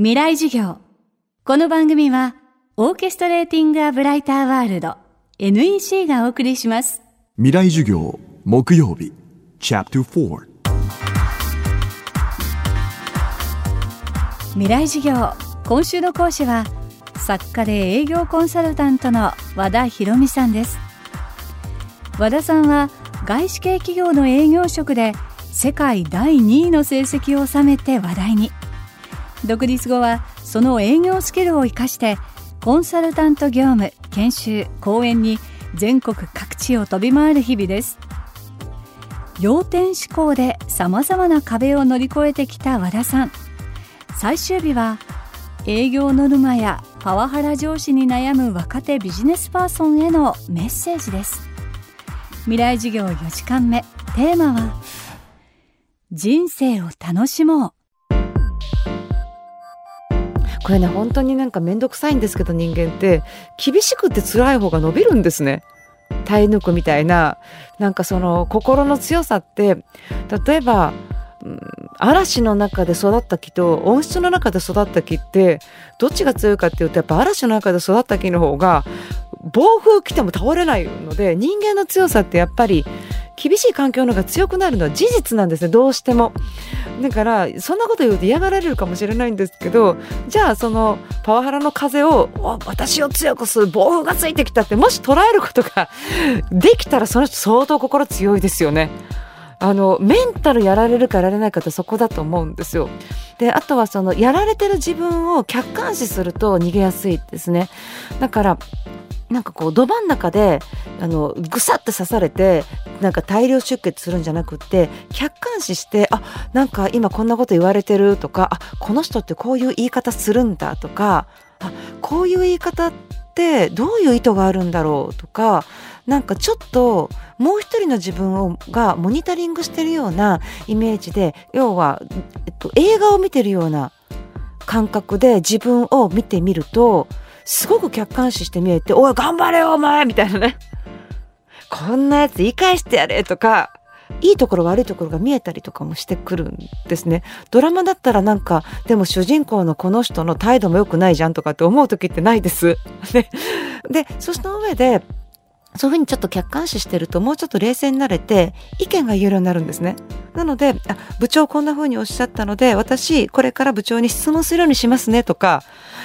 未来授業。この番組はオーケストレーティング・ア・ブライター・ワールド NEC がお送りします。未来授業木曜日チャプター未来授業。今週の講師は作家で営業コンサルタントの和田博美さんです。和田さんは外資系企業の営業職で世界第2位の成績を収めて話題に独立後はその営業スキルを生かしてコンサルタント業務研修講演に全国各地を飛び回る日々です。要点思考でさまざまな壁を乗り越えてきた和田さん。最終日は営業ノルマやパワハラ上司に悩む若手ビジネスパーソンへのメッセージです。未来授業4時間目。テーマは人生を楽しもう。これね本当になんか面倒くさいんですけど人間って厳しくて辛い方が伸びるんですね。耐え抜くみたいななんかその心の強さって例えば、嵐の中で育った木と温室の中で育った木ってどっちが強いかっていうとやっぱ嵐の中で育った木の方が暴風来ても倒れないので人間の強さってやっぱり厳しい環境の方が強くなるのは事実なんですねどうしても。だからそんなこと言うと嫌がられるかもしれないんですけどじゃあそのパワハラの風を私を強くする暴風がついてきたってもし捉えることが できたらその人相当心強いですよね。あのメンタルやられるかやられないかってそこだと思うんですよ。であとはそのやられてる自分を客観視すると逃げやすいですね。だからなんかこうど真ん中であのぐさって刺されてなんか大量出血するんじゃなくって客観視してあなんか今こんなこと言われてるとかあこの人ってこういう言い方するんだとかあこういう言い方ってどういう意図があるんだろうとかなんかちょっともう一人の自分をがモニタリングしてるようなイメージで要は、えっと、映画を見てるような感覚で自分を見てみるとすごく客観視して見えて「おい頑張れよお前!」みたいなねこんなやつ言い返してやれとかいいところ悪いところが見えたりとかもしてくるんですね。ドラマだったらなんかでも主人公のこの人の態度も良くないじゃんとかって思う時ってないです。でその上でそういうふうにちょっと客観視してるともうちょっと冷静になれて意見が言えるようになるんですね。なのであ部長こんなふうにおっしゃったので私これから部長に質問するようにしますねとか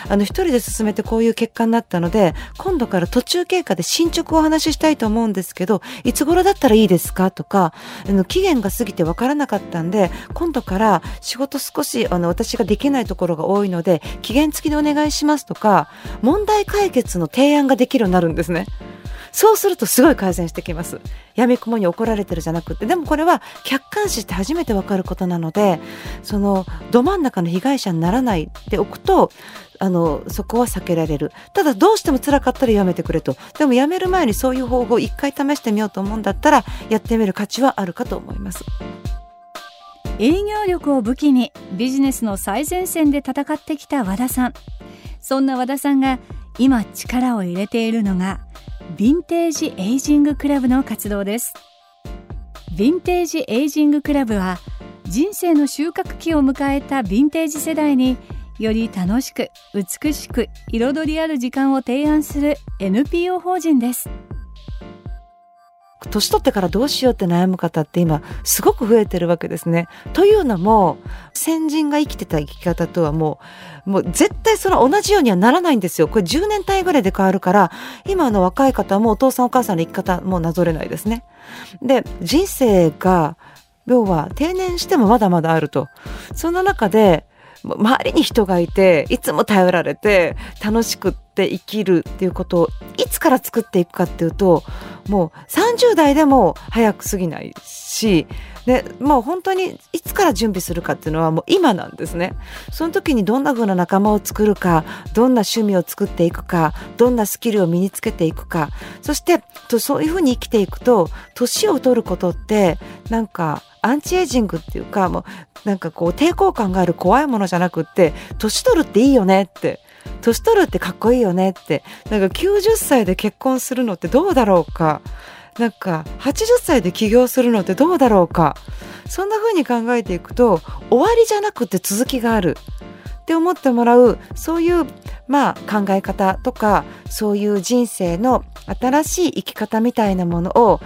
あの一人で進めてこういう結果になったので今度から途中経過で進捗をお話ししたいと思うんですけどいつ頃だったらいいですかとかあの期限が過ぎて分からなかったんで今度から仕事少しあの私ができないところが多いので期限付きでお願いしますとか問題解決の提案ができるようになるんですね。そうするとすごい改善してきます。やみくもに怒られてるじゃなくて、でもこれは客観視して初めてわかることなので、そのど真ん中の被害者にならないでおくと、あのそこは避けられる。ただどうしても辛かったらやめてくれと。でもやめる前にそういう方法を一回試してみようと思うんだったらやってみる価値はあるかと思います。営業力を武器にビジネスの最前線で戦ってきた和田さん。そんな和田さんが今力を入れているのがヴィンテージエイジングクラブの活動です。ヴィンテージエイジングクラブは人生の収穫期を迎えたヴィンテージ世代により楽しく美しく彩りある時間を提案する NPO 法人です。年取ってからどうしようって悩む方って今すごく増えてるわけですね。というのも先人が生きてた生き方とはもうもう絶対その同じようにはならないんですよ。これ10年単位ぐらいで変わるから今の若い方もお父さんお母さんの生き方もなぞれないですね。で人生が要は定年してもまだまだあると。その中で周りに人がいていつも頼られて楽しくって生きるっていうことをいつから作っていくかっていうともう30代でも早く過ぎないしでもう本当にいつから準備するかっていうのはもう今なんですね。その時にどんな風な仲間を作るかどんな趣味を作っていくかどんなスキルを身につけていくかそしてとそういうふうに生きていくと年を取ることってなんかアンチエイジングっていうかもうなんかこう抵抗感がある怖いものじゃなくって年取るっていいよねって年取るってかっこいいよねってなんか90歳で結婚するのってどうだろうかなんか80歳で起業するのってどうだろうかそんな風に考えていくと終わりじゃなくて続きがある。って思ってもらうそういうまあ考え方とかそういう人生の新しい生き方みたいなものを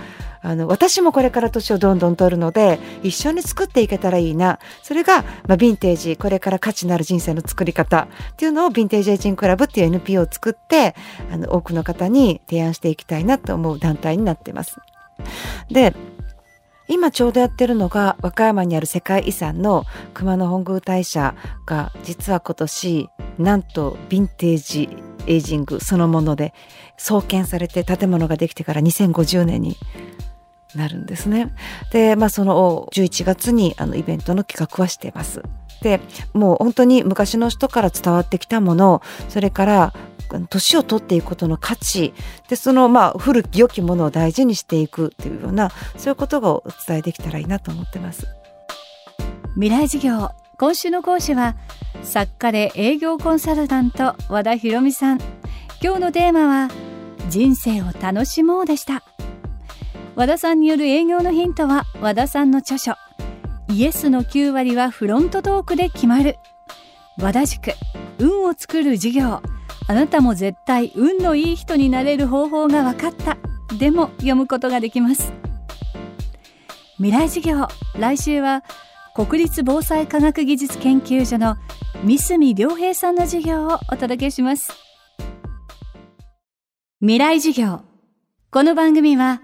あの私もこれから年をどんどん取るので一緒に作っていけたらいいなそれが、まあ、ヴィンテージこれから価値のある人生の作り方っていうのをヴィンテージエイジングクラブっていう NPO を作ってあの多くの方に提案していきたいなと思う団体になってます。で今ちょうどやってるのが和歌山にある世界遺産の熊野本宮大社が実は今年なんとヴィンテージエイジングそのもので創建されて建物ができてから2050年になるんですね。で、まあ、その11月にあのイベントの企画はしています。でもう本当に昔の人から伝わってきたものそれから年を取っていくことの価値でそのまあ古き良きものを大事にしていくっていうようなそういうことがお伝えできたらいいなと思ってます。未来事業今週の講師は作家で営業コンサルタント和田博美さん今日のテーマは人生を楽しもうでした和田さんによる営業のヒントは和田さんの著書。イエスの9割はフロントトークで決まる。和田塾運を作る授業。あなたも絶対運のいい人になれる方法が分かった。でも読むことができます。未来授業。来週は国立防災科学技術研究所の三角良平さんの授業をお届けします。未来授業。この番組は